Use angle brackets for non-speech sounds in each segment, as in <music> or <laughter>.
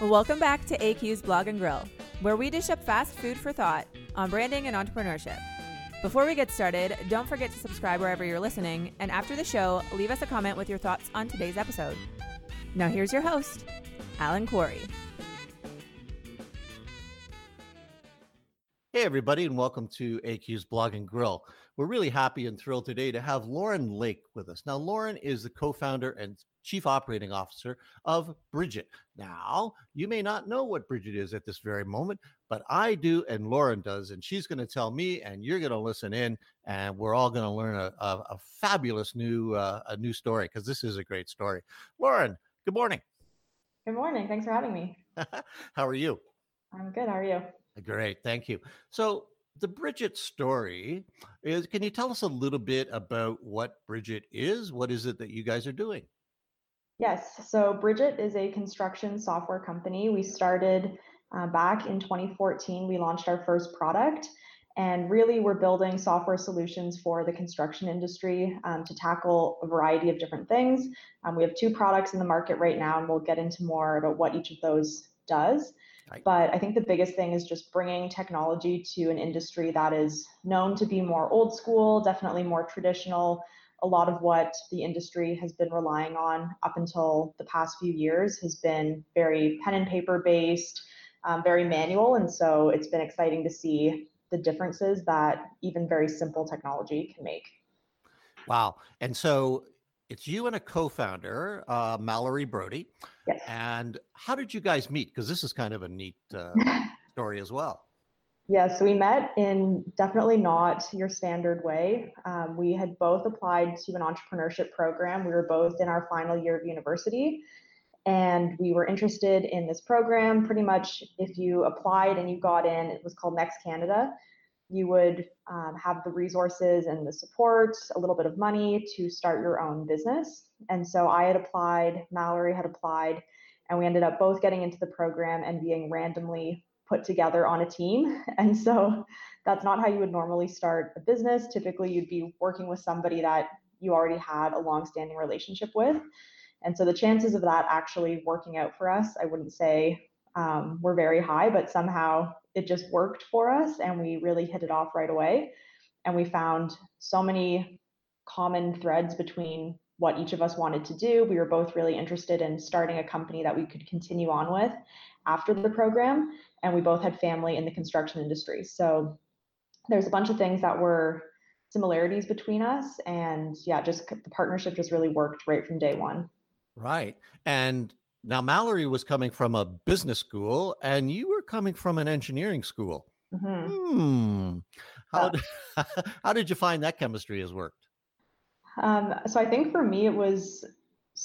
Welcome back to AQ's Blog and Grill, where we dish up fast food for thought on branding and entrepreneurship. Before we get started, don't forget to subscribe wherever you're listening, and after the show, leave us a comment with your thoughts on today's episode. Now, here's your host, Alan Corey. Hey, everybody, and welcome to AQ's Blog and Grill. We're really happy and thrilled today to have Lauren Lake with us. Now, Lauren is the co founder and chief operating officer of Bridgit. Now, you may not know what Bridgit is at this very moment, but I do, and Lauren does, and she's going to tell me, and you're going to listen in, and we're all going to learn a, a, a, fabulous new uh, a new story because this is a great story. Lauren, good morning. Good morning. Thanks for having me. <laughs> How are you? I'm good. How are you? Great, thank you. So, the Bridgit story is can you tell us a little bit about what Bridgit is? What is it that you guys are doing? Yes, so Bridget is a construction software company. We started uh, back in 2014. We launched our first product, and really we're building software solutions for the construction industry um, to tackle a variety of different things. Um, we have two products in the market right now, and we'll get into more about what each of those does. Right. But I think the biggest thing is just bringing technology to an industry that is known to be more old school, definitely more traditional. A lot of what the industry has been relying on up until the past few years has been very pen and paper based, um, very manual. And so it's been exciting to see the differences that even very simple technology can make. Wow. And so it's you and a co-founder, uh, Mallory Brody. Yes. And how did you guys meet? Because this is kind of a neat uh, <laughs> story as well. Yes, so we met in definitely not your standard way. Um, we had both applied to an entrepreneurship program. We were both in our final year of university, and we were interested in this program. Pretty much, if you applied and you got in, it was called Next Canada you would um, have the resources and the support, a little bit of money to start your own business. And so I had applied, Mallory had applied, and we ended up both getting into the program and being randomly put together on a team. <laughs> And so that's not how you would normally start a business. Typically, you'd be working with somebody that you already had a long-standing relationship with. And so the chances of that actually working out for us, I wouldn't say um, were very high, but somehow it just worked for us and we really hit it off right away. And we found so many common threads between what each of us wanted to do. We were both really interested in starting a company that we could continue on with after the program. And we both had family in the construction industry. So there's a bunch of things that were similarities between us. And yeah, just the partnership just really worked right from day one. Right. And now, Mallory was coming from a business school, and you were coming from an engineering school. Mm-hmm. Hmm. How, did, <laughs> how did you find that chemistry has worked? Um, so I think for me, it was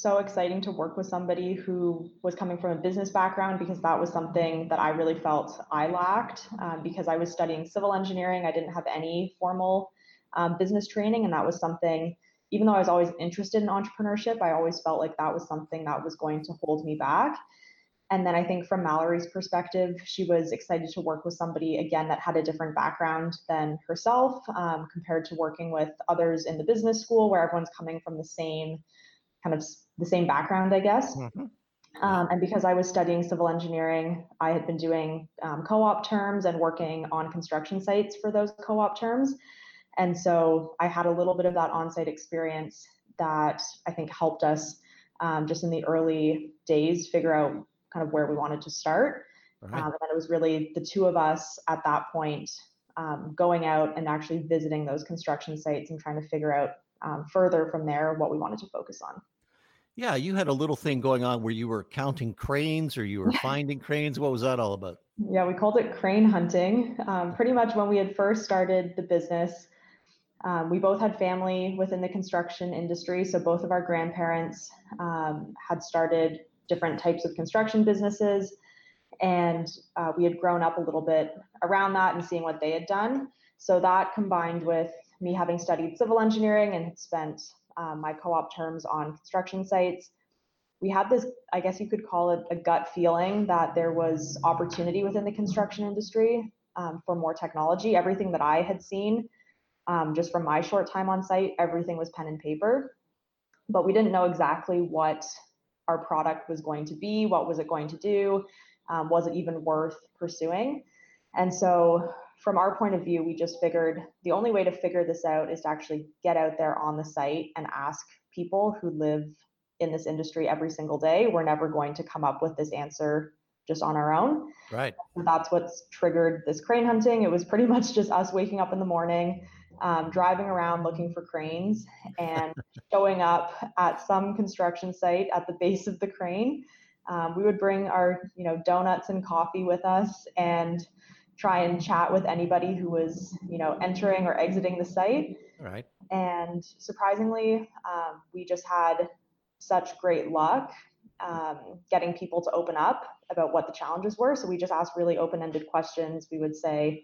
so exciting to work with somebody who was coming from a business background because that was something that I really felt I lacked um, because I was studying civil engineering. I didn't have any formal um, business training, and that was something even though I was always interested in entrepreneurship, I always felt like that was something that was going to hold me back. And then I think from Mallory's perspective, she was excited to work with somebody again that had a different background than herself, um, compared to working with others in the business school where everyone's coming from the same kind of the same background, I guess. Mm-hmm. Um, and because I was studying civil engineering, I had been doing um, co op terms and working on construction sites for those co op terms. And so I had a little bit of that on-site experience that I think helped us um, just in the early days figure out kind of where we wanted to start. Right. Um, and then it was really the two of us at that point um, going out and actually visiting those construction sites and trying to figure out um, further from there what we wanted to focus on. Yeah, you had a little thing going on where you were counting cranes or you were <laughs> finding cranes. What was that all about? Yeah, we called it crane hunting. Um, pretty much when we had first started the business, um, we both had family within the construction industry, so both of our grandparents um, had started different types of construction businesses, and uh, we had grown up a little bit around that and seeing what they had done. So that combined with me having studied civil engineering and spent um, my co-op terms on construction sites, we had this, I guess you could call it a gut feeling that there was opportunity within the construction industry um, for more technology. Everything that I had seen um, just from my short time on site, everything was pen and paper, but we didn't know exactly what our product was going to be, what was it going to do, um, was it even worth pursuing? And so, from our point of view, we just figured the only way to figure this out is to actually get out there on the site and ask people who live in this industry every single day. We're never going to come up with this answer just on our own. Right. So that's what's triggered this crane hunting. It was pretty <laughs> much just us waking up in the morning, um, driving around looking for cranes, and <laughs> showing up at some construction site at the base of the crane. Um, we would bring our, you know, donuts and coffee with us and try and chat with anybody who was, you know, entering or exiting the site. Right. And surprisingly, um, we just had such great luck um, getting people to open up about what the challenges were. So we just asked really open ended questions. We would say,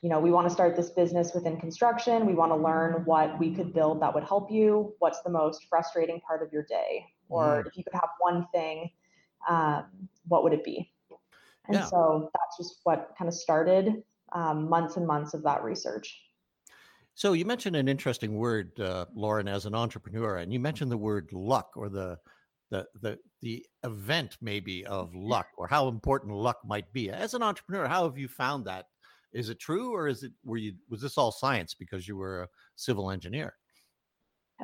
you know, we want to start this business within construction. We want to learn what we could build that would help you. What's the most frustrating part of your day? Or mm. if you could have one thing, um, what would it be? And yeah. so that's just what kind of started um, months and months of that research. So you mentioned an interesting word, uh, Lauren, as an entrepreneur, and you mentioned the word luck or the the the the event maybe of <laughs> luck or how important luck might be. As an entrepreneur, how have you found that? Is it true or is it were you was this all science because you were a civil engineer?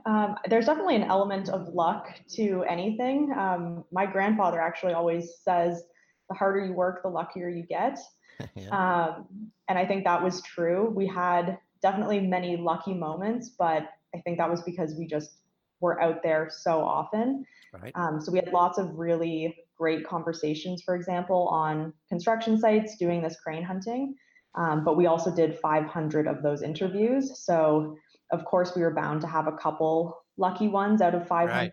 Um, there's definitely an element of luck to anything. Um, my grandfather actually always says, "The harder you work, the luckier you get," <laughs> yeah. um, and I think that was true. We had definitely many lucky moments, but I think that was because we just were out there so often. Right. Um, so we had lots of really great conversations, for example, on construction sites doing this crane hunting. Um, but we also did 500 of those interviews. So of course we were bound to have a couple lucky ones out of 500. Right.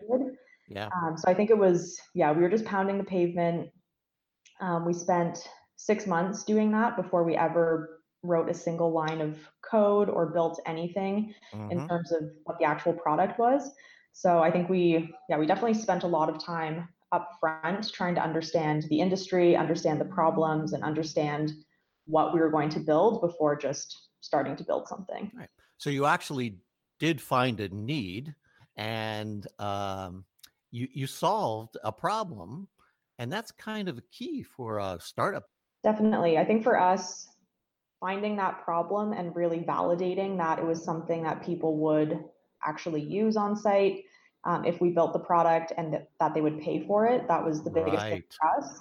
Yeah. Um, so I think it was, yeah, we were just pounding the pavement. Um, we spent six months doing that before we ever wrote a single line of code or built anything mm-hmm. in terms of what the actual product was. So I think we, yeah, we definitely spent a lot of time up front trying to understand the industry, understand the problems, and understand what we were going to build before just starting to build something. Right. So you actually did find a need, and um, you you solved a problem, and that's kind of a key for a startup. Definitely, I think for us, finding that problem and really validating that it was something that people would actually use on site um, if we built the product and th- that they would pay for it. That was the biggest right. thing for us.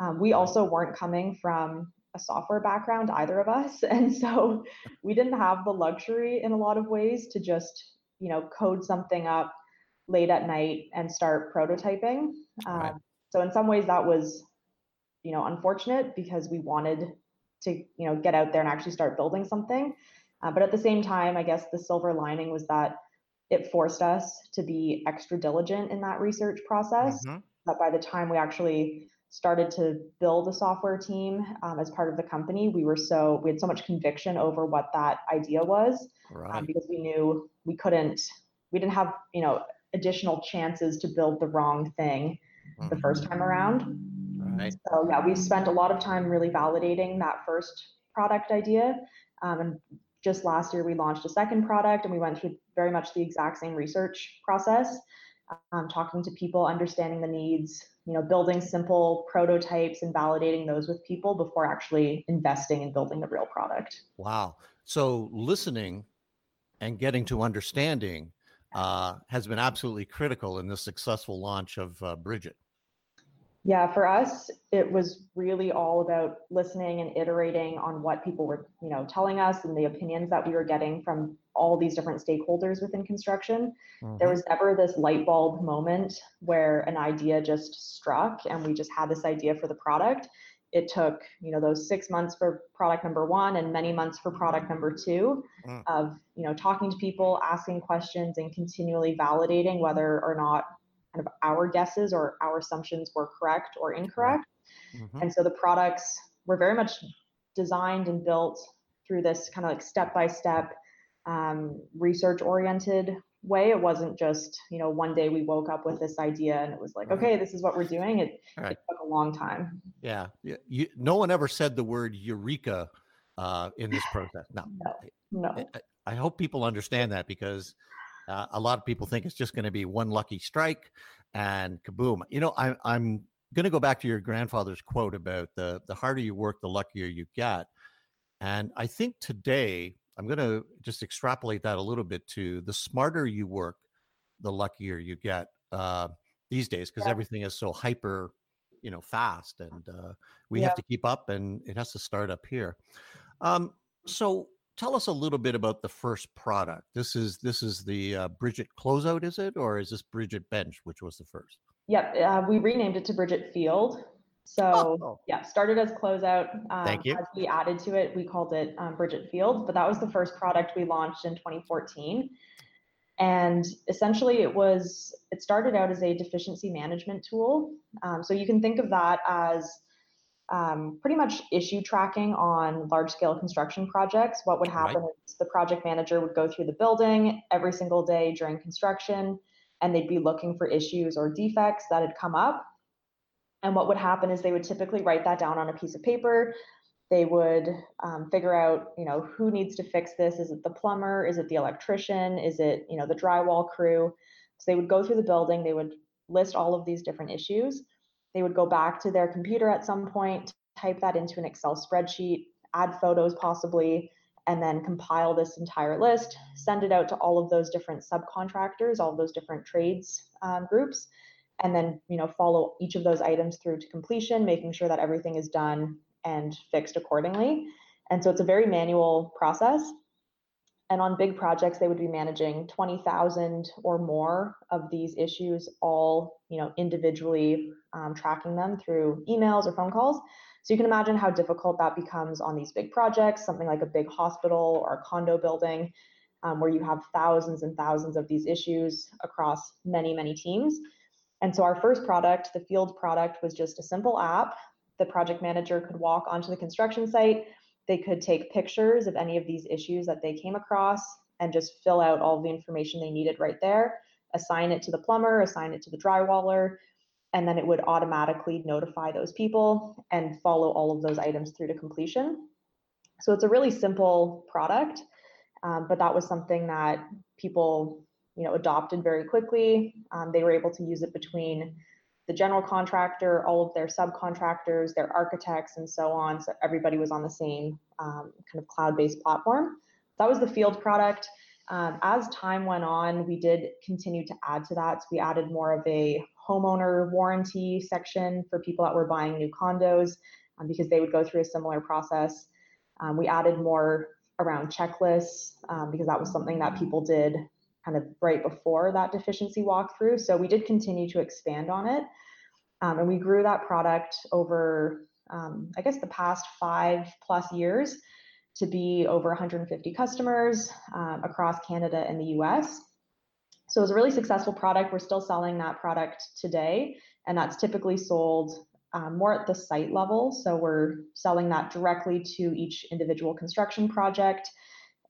Um, we also weren't coming from a software background, either of us. <laughs> And so we didn't have the luxury in a lot of ways to just, you know, code something up late at night and start prototyping. Um, right. So in some ways that was, you know, unfortunate because we wanted to, you know, get out there and actually start building something. Uh, but at the same time, I guess the silver lining was that it forced us to be extra diligent in that research process. Mm-hmm. That by the time we actually started to build a software team um, as part of the company, we were so we had so much conviction over what that idea was, um, right. um, because we knew we couldn't, we didn't have you know additional chances to build the wrong thing. The first time around. Right. So yeah, we spent a lot of time really validating that first product idea, um, and just last year we launched a second product and we went through very much the exact same research process um, talking to people understanding the needs you know building simple prototypes and validating those with people before actually investing in building the real product wow so listening and getting to understanding uh, has been absolutely critical in the successful launch of uh, bridgit yeah, for us, it was really all about listening and iterating on what people were, you know, telling us and the opinions that we were getting from all these different stakeholders within construction. Mm-hmm. There was never this light bulb moment where an idea just struck and we just had this idea for the product. It took, you know, those six months for product number one and many months for product number two mm. of, you know, talking to people, asking questions and continually validating whether or not kind of our guesses or our assumptions were correct or incorrect. Mm-hmm. And so the products were very much designed and built through this kind of like step by step research oriented way. It wasn't just, you know, one day we woke up with this idea and it was like, right. okay, this is what we're doing. It, right. it took a long time. Yeah. You, no one ever said the word eureka uh, in this process. No. No. no. I, I hope people understand that because uh, a lot of people think it's just going to be one lucky strike. and kaboom. You know, I, I'm going to go back to your grandfather's quote about the the harder you work, the luckier you get. And I think today I'm going to just extrapolate that a little bit to the smarter you work, the luckier you get uh, these days because yeah. everything is so hyper, you know, fast, and uh, we yeah. have to keep up, and it has to start up here. Um, so tell us a little bit about the first product. This is this is the uh, Bridgit closeout, is it, or is this Bridgit Bench, which was the first? Yep, uh, we renamed it to Bridgit Field. So oh. yeah, started as closeout. Um, Thank you. As we added to it, we called it um, Bridgit Field, but that was the first product we launched in 2014. And essentially, it was it started out as a deficiency management tool. Um, so you can think of that as um, pretty much issue tracking on large scale construction projects. What would happen right. is the project manager would go through the building every single day during construction, and they'd be looking for issues or defects that had come up and what would happen is they would typically write that down on a piece of paper. They would um, figure out, you know, who needs to fix this. Is it the plumber? Is it the electrician? Is it, you know, the drywall crew? So they would go through the building. They would list all of these different issues. They would go back to their computer at some point, type that into an Excel spreadsheet, add photos possibly, and then compile this entire list, send it out to all of those different subcontractors, all those different trades um, groups, and then you know follow each of those items through to completion making sure that everything is done and fixed accordingly. And so it's a very manual process and on big projects they would be managing 20,000 or more of these issues all you know individually um, tracking them through emails or phone calls so you can imagine how difficult that becomes on these big projects something like a big hospital or a condo building um, where you have thousands and thousands of these issues across many many teams and so our first product, the field product, was just a simple app. The project manager could walk onto the construction site. They could take pictures of any of these issues that they came across and just fill out all the information they needed right there, assign it to the plumber, assign it to the drywaller, and then it would automatically notify those people and follow all of those items through to completion. So it's a really simple product, um, but that was something that people you know, adopted very quickly. Um, they were able to use it between the general contractor, all of their subcontractors, their architects, and so on. So everybody was on the same um, kind of cloud-based platform. That was the field product. Um, as time went on, we did continue to add to that. So we added more of a homeowner warranty section for people that were buying new condos um, because they would go through a similar process. Um, we added more around checklists um, because that was something that people did kind of right before that deficiency walkthrough. So we did continue to expand on it. Um, and we grew that product over, um, I guess, the past five plus years to be over 150 customers um, across Canada and the US. So it was a really successful product. We're still selling that product today, and that's typically sold um, more at the site level. So we're selling that directly to each individual construction project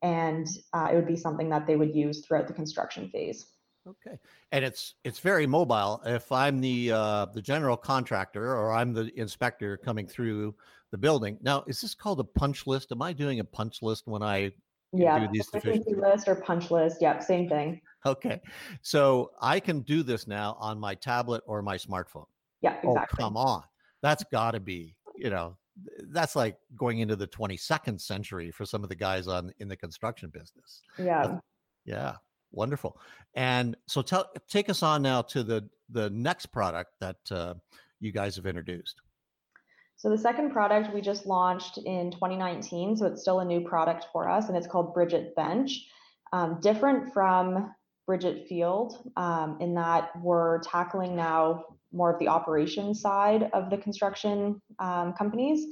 and uh, it would be something that they would use throughout the construction phase. Okay, and it's it's very mobile. If I'm the uh, the general contractor or I'm the inspector coming through the building, now is this called a punch list? Am I doing a punch list when I yeah, do these deficiencies? list or punch list? Yep, same thing. Okay, so I can do this now on my tablet or my smartphone. Yeah, oh, exactly. Oh, come on, that's got to be you know that's like going into the 22nd century for some of the guys on in the construction business. Yeah. yeah. Wonderful. And so tell take us on now to the the next product that uh, you guys have introduced. So the second product we just launched in 2019, so it's still a new product for us, and it's called Bridgit Bench. Um, different from Bridgit Field um, in that we're tackling now more of the operation side of the construction um, companies.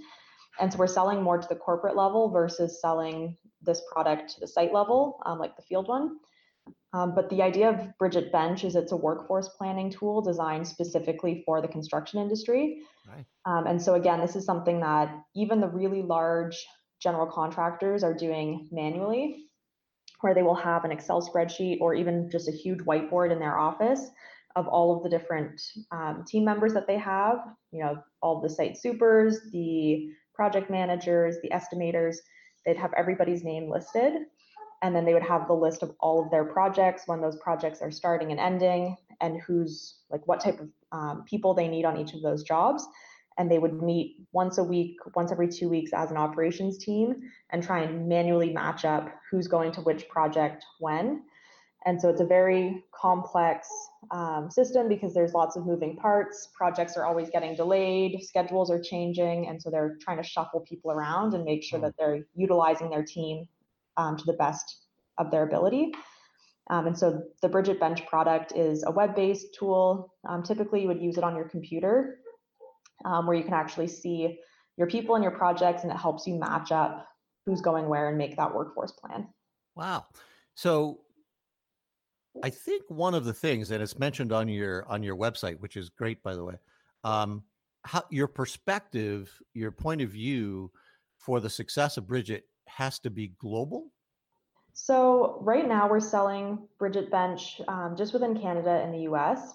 And so we're selling more to the corporate level versus selling this product to the site level, um, like the field one. Um, but the idea of Bridgit Bench is it's a workforce planning tool designed specifically for the construction industry. Right. Um, and so, again, this is something that even the really large general contractors are doing manually, where they will have an Excel spreadsheet or even just a huge whiteboard in their office of all of the different um, team members that they have, you know, all the site supers, the project managers, the estimators, they'd have everybody's name listed. And then they would have the list of all of their projects, when those projects are starting and ending, and who's like what type of um, people they need on each of those jobs and they would meet once a week, once every two weeks as an operations team and try and manually match up who's going to which project when. And so it's a very complex um, system because there's lots of moving parts. Projects are always getting delayed, schedules are changing. And so they're trying to shuffle people around and make sure mm. that they're utilizing their team um, to the best of their ability. Um, and so the Bridgit Bench product is a web based tool. Um, typically, you would use it on your computer um, where you can actually see your people and your projects and it helps you match up who's going where and make that workforce plan. Wow. So I think one of the things, and it's mentioned on your on your website, which is great by the way, um, how your perspective, your point of view for the success of Bridgit has to be global. So right now we're selling Bridgit Bench um, just within Canada and the U.S.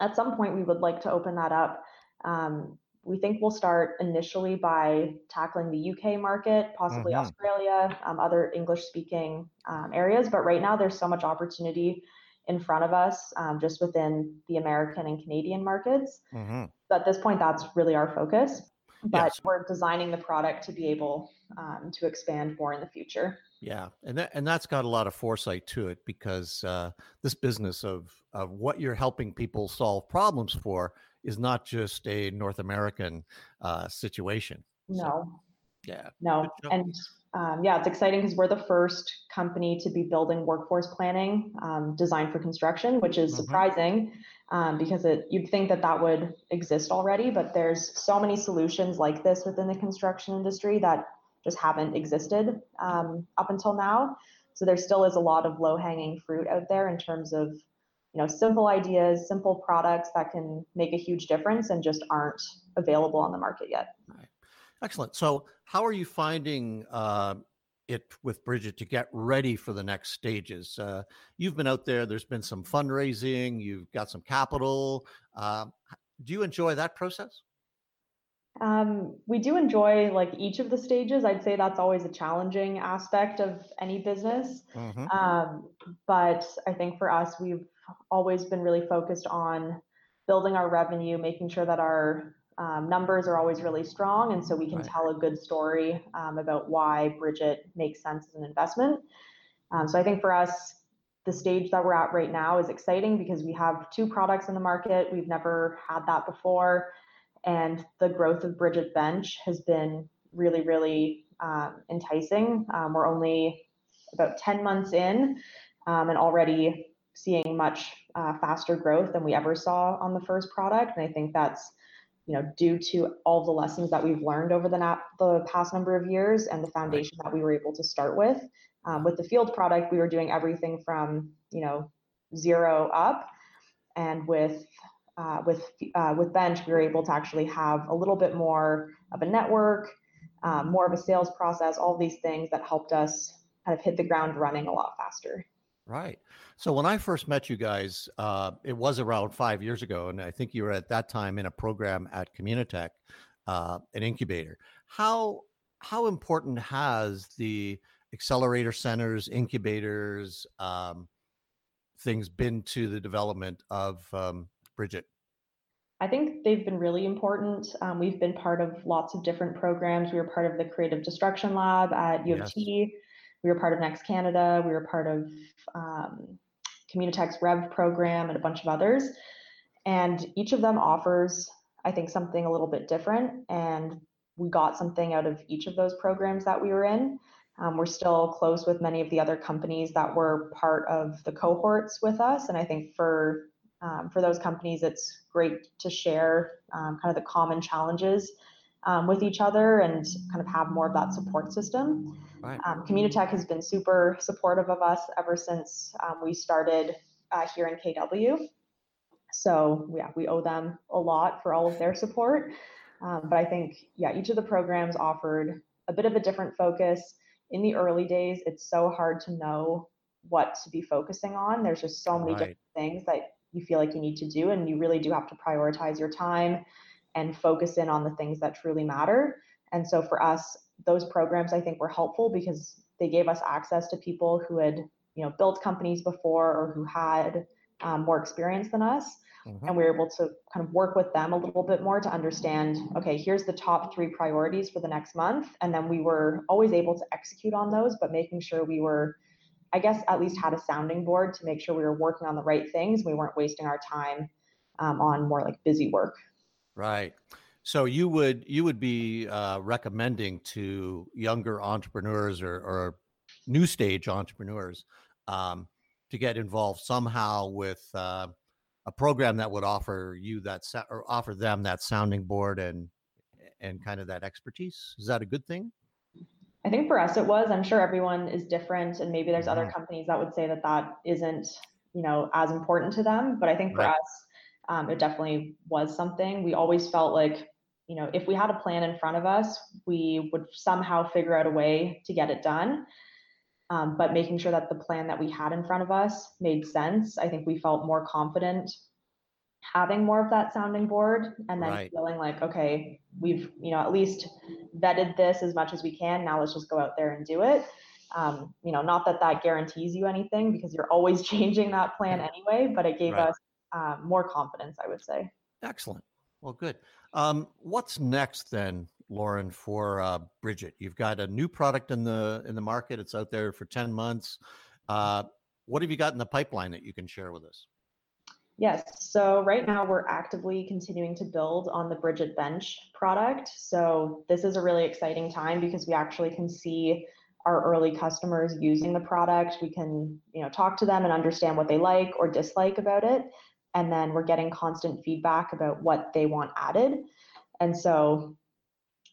At some point, we would like to open that up um, we think we'll start initially by tackling the UK market, possibly mm-hmm. Australia, um, other English speaking um, areas. But right now, there's so much opportunity in front of us um, just within the American and Canadian markets. Mm-hmm. So at this point, that's really our focus. But yes. we're designing the product to be able um, to expand more in the future. Yeah, and that and that's got a lot of foresight to it because uh, this business of of what you're helping people solve problems for is not just a North American uh, situation. No. So, yeah. No. And um, yeah, it's exciting because we're the first company to be building workforce planning um, designed for construction, which is mm-hmm. surprising um, because it, you'd think that that would exist already, but there's so many solutions like this within the construction industry that just haven't existed um, up until now. So there still is a lot of low hanging fruit out there in terms of you know simple ideas simple products that can make a huge difference and just aren't available on the market yet right. excellent so how are you finding uh, it with bridgit to get ready for the next stages uh, you've been out there there's been some fundraising you've got some capital uh, do you enjoy that process um, we do enjoy like each of the stages. I'd say that's always a challenging aspect of any business. Mm-hmm. Um, but I think for us, we've always been really focused on building our revenue, making sure that our um, numbers are always really strong, and so we can right. tell a good story um, about why Bridgit makes sense as an investment. Um, so I think for us, the stage that we're at right now is exciting because we have two products in the market. We've never had that before and the growth of Bridgit Bench has been really, really um, enticing. Um, we're only about 10 months in um, and already seeing much uh, faster growth than we ever saw on the first product. And I think that's you know due to all the lessons that we've learned over the, na- the past number of years and the foundation that we were able to start with. Um, with the field product, we were doing everything from you know zero up, and with uh, with uh, with Bench, we were able to actually have a little bit more of a network, um, more of a sales process, all these things that helped us kind of hit the ground running a lot faster. Right. So when I first met you guys, uh, it was around five years ago, and I think you were at that time in a program at Communitech, uh, an incubator. How how important has the accelerator centers, incubators, um, things been to the development of um, Bridgit? I think they've been really important. Um, we've been part of lots of different programs. We were part of the Creative Destruction Lab at U of yes. T. We were part of Next Canada. We were part of um, Communitech's Rev program and a bunch of others. And each of them offers, I think, something a little bit different. And we got something out of each of those programs that we were in. Um, we're still close with many of the other companies that were part of the cohorts with us. And I think for um, for those companies, it's great to share um, kind of the common challenges um, with each other and kind of have more of that support system. Right. Um, Communitech has been super supportive of us ever since um, we started uh, here in KW. So yeah, we owe them a lot for all of their support. Um, but I think yeah, each of the programs offered a bit of a different focus. In the early days, it's so hard to know what to be focusing on. There's just so many right. different things that you feel like you need to do and you really do have to prioritize your time and focus in on the things that truly matter and so for us those programs i think were helpful because they gave us access to people who had you know built companies before or who had um, more experience than us. Mm-hmm. And we were able to kind of work with them a little bit more to understand okay, here's the top three priorities for the next month. And then we were always able to execute on those, but making sure we were, I guess, at least had a sounding board to make sure we were working on the right things. We weren't wasting our time um, on more like busy work. Right. So you would you would be uh, recommending to younger entrepreneurs or, or new stage entrepreneurs um, to get involved somehow with uh, a program that would offer you that or offer them that sounding board and and kind of that expertise. Is that a good thing? I think for us it was. I'm sure everyone is different, and maybe there's mm-hmm. other companies that would say that that isn't you know as important to them. But I think for right. us, um, it definitely was something. We always felt like you know, if we had a plan in front of us, we would somehow figure out a way to get it done. Um, but making sure that the plan that we had in front of us made sense, I think we felt more confident having more of that sounding board and then right. feeling like, okay, we've, you know, at least vetted this as much as we can. Now let's just go out there and do it. Um, you know, not that that guarantees you anything because you're always <laughs> changing that plan anyway, but it gave right. us um, more confidence, I would say. Excellent. Well, good. Um, what's next then, Lauren, for uh, Bridgit? You've got a new product in the in the market. It's out there for ten months. Uh, what have you got in the pipeline that you can share with us? Yes. So right now we're actively continuing to build on the Bridgit Bench product. So this is a really exciting time because we actually can see our early customers using the product. We can, you know, talk to them and understand what they like or dislike about it and then we're getting constant feedback about what they want added. And so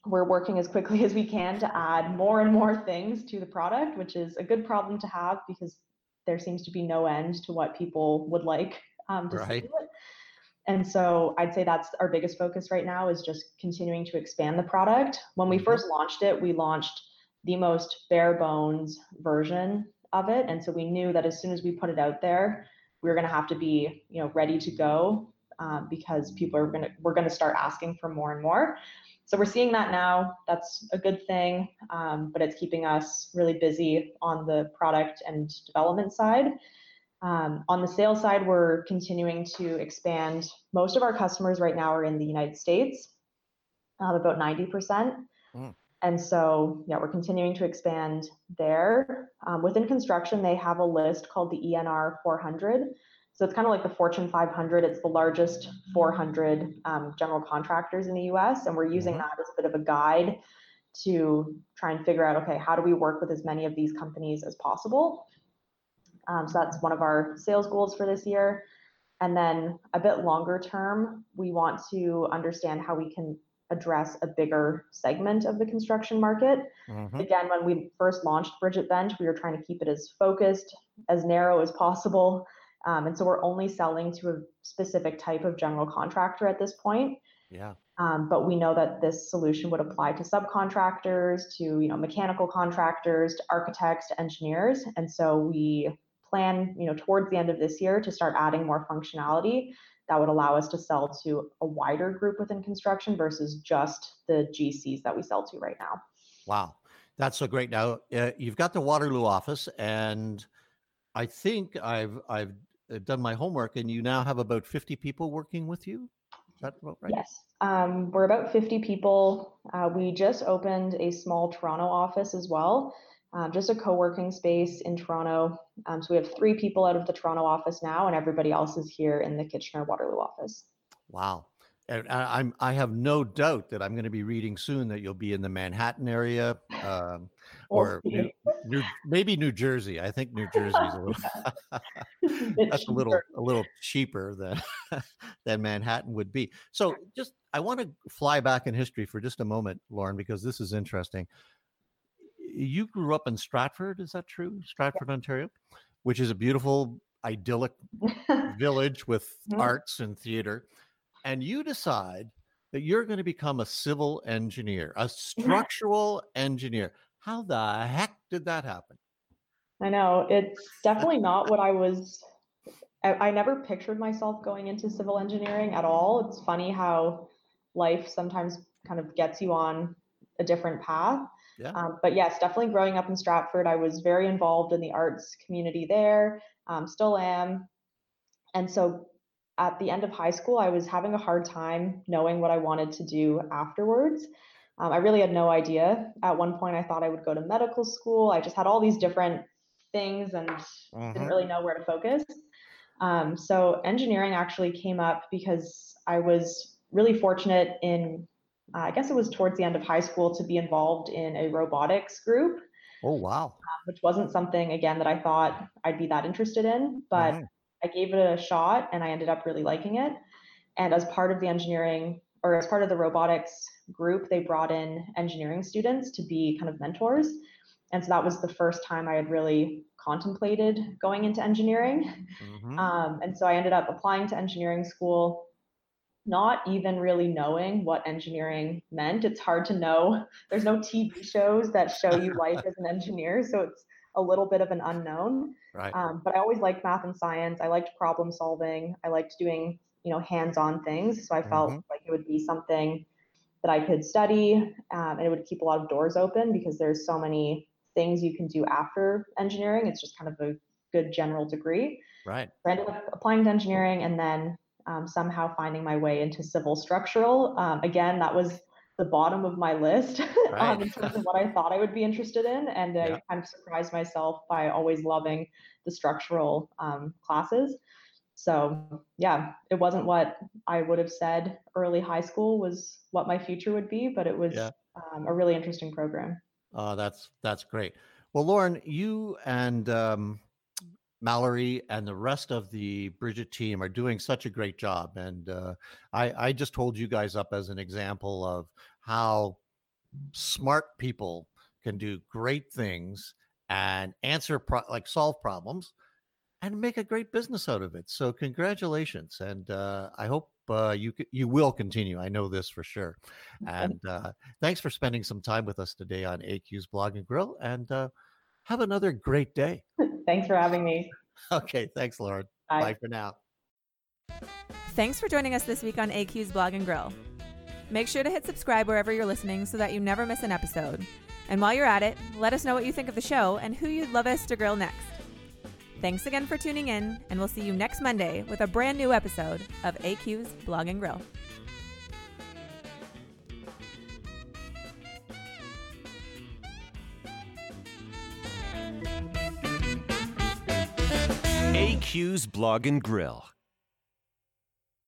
we're working as quickly <laughs> as we can to add more and more things to the product, which is a good problem to have because there seems to be no end to what people would like um, to right. see it. And so I'd say that's our biggest focus right now is just continuing to expand the product. When we mm-hmm. first launched it, we launched the most bare bones version of it. And so we knew that as soon as we put it out there, we are going to have to be you know ready to go um, because people are going to we're going to start asking for more and more. So we're seeing that now. That's a good thing um, but it's keeping us really busy on the product and development side. Um, on the sales side we're continuing to expand. Most of our customers right now are in the united states uh, about 90% mm. And so, yeah, we're continuing to expand there. Um, within construction, they have a list called the ENR 400. So it's kind of like the Fortune 500. It's the largest 400 um, general contractors in the US. And we're using mm-hmm. that as a bit of a guide to try and figure out okay, how do we work with as many of these companies as possible? Um, so that's one of our sales goals for this year. And then a bit longer term, we want to understand how we can address a bigger segment of the construction market. Mm-hmm. Again, when we first launched Bridgit Bench, we were trying to keep it as focused, as narrow as possible. Um, and so we're only selling to a specific type of general contractor at this point. Yeah. Um, but we know that this solution would apply to subcontractors, to you know mechanical contractors, to architects, to engineers, and so we plan you know towards the end of this year to start adding more functionality that would allow us to sell to a wider group within construction versus just the GCs that we sell to right now. Wow, that's so great. Now uh, you've got the Waterloo office, and I think I've I've done my homework, and you now have about fifty people working with you. Is that right? Yes, um, we're about fifty people. Uh, we just opened a small Toronto office as well um, just a co-working space in Toronto. Um, so we have three people out of the Toronto office now, and everybody else is here in the Kitchener Waterloo office. Wow. And I'm I have no doubt that I'm going to be reading soon that you'll be in the Manhattan area, um, <laughs> or New, New, maybe New Jersey. I think New Jersey is a little <laughs> <laughs> that's a little a little cheaper than than Manhattan would be. So just I want to fly back in history for just a moment, Lauren, because this is interesting you grew up in Stratford, is that true? Stratford, yeah. Ontario, which is a beautiful, idyllic <laughs> village with mm-hmm. arts and theater. And you decide that you're going to become a civil engineer, a structural engineer. How the heck did that happen? I know it's definitely <laughs> not what I was. I, I never pictured myself going into civil engineering at all. It's funny how life sometimes kind of gets you on a different path. Yeah. Um, but yes, definitely growing up in Stratford, I was very involved in the arts community there. Um, still am. and so at the end of high school, I was having a hard time knowing what I wanted to do afterwards. Um, I really had no idea. At one point, I thought I would go to medical school. I just had all these different things and mm-hmm. didn't really know where to focus. Um, so engineering actually came up because I was really fortunate in, I guess it was towards the end of high school, to be involved in a robotics group. Oh wow! Um, which wasn't something again that I thought I'd be that interested in, but mm-hmm. I gave it a shot and I ended up really liking it. And as part of the engineering or as part of the robotics group, they brought in engineering students to be kind of mentors. And so that was the first time I had really contemplated going into engineering. Mm-hmm. Um, and so I ended up applying to engineering school, not even really knowing what engineering meant. It's hard to know. <laughs> There's no TV shows that show you life as an engineer. So it's a little bit of an unknown. Right. Um, but I always liked math and science. I liked problem solving. I liked doing, you know, hands-on things. So I felt mm-hmm. like it would be something that I could study, um, and it would keep a lot of doors open because there's so many things you can do after engineering. It's just kind of a good general degree. Right. So I ended up applying to engineering and then um, somehow finding my way into civil structural. Um, again, that was the bottom of my list right. <laughs> um, in terms of what I thought I would be interested in. And yeah. I kind of surprised myself by always loving the structural um, classes. So yeah, it wasn't what I would have said early high school was what my future would be, but it was yeah. um, a really interesting program. Oh, that's that's great. Well, Lauren, you and um, Mallory and the rest of the Bridgit team are doing such a great job. And uh, I, I just hold you guys up as an example of how smart people can do great things and answer pro- like solve problems and make a great business out of it. So congratulations, and uh, I hope uh, you you will continue. I know this for sure. And uh, thanks for spending some time with us today on AQ's Blog and Grill. And uh, have another great day. <laughs> Thanks for having me. Okay. Thanks, Lauren. Bye, Bye for now. Thanks for joining us this week on AQ's Blog and Grill. Make sure to hit subscribe wherever you're listening so that you never miss an episode. And while you're at it, let us know what you think of the show and who you'd love us to grill next. Thanks again for tuning in, and we'll see you next Monday with a brand new episode of AQ's Blog and Grill. AQ's Blog and Grill.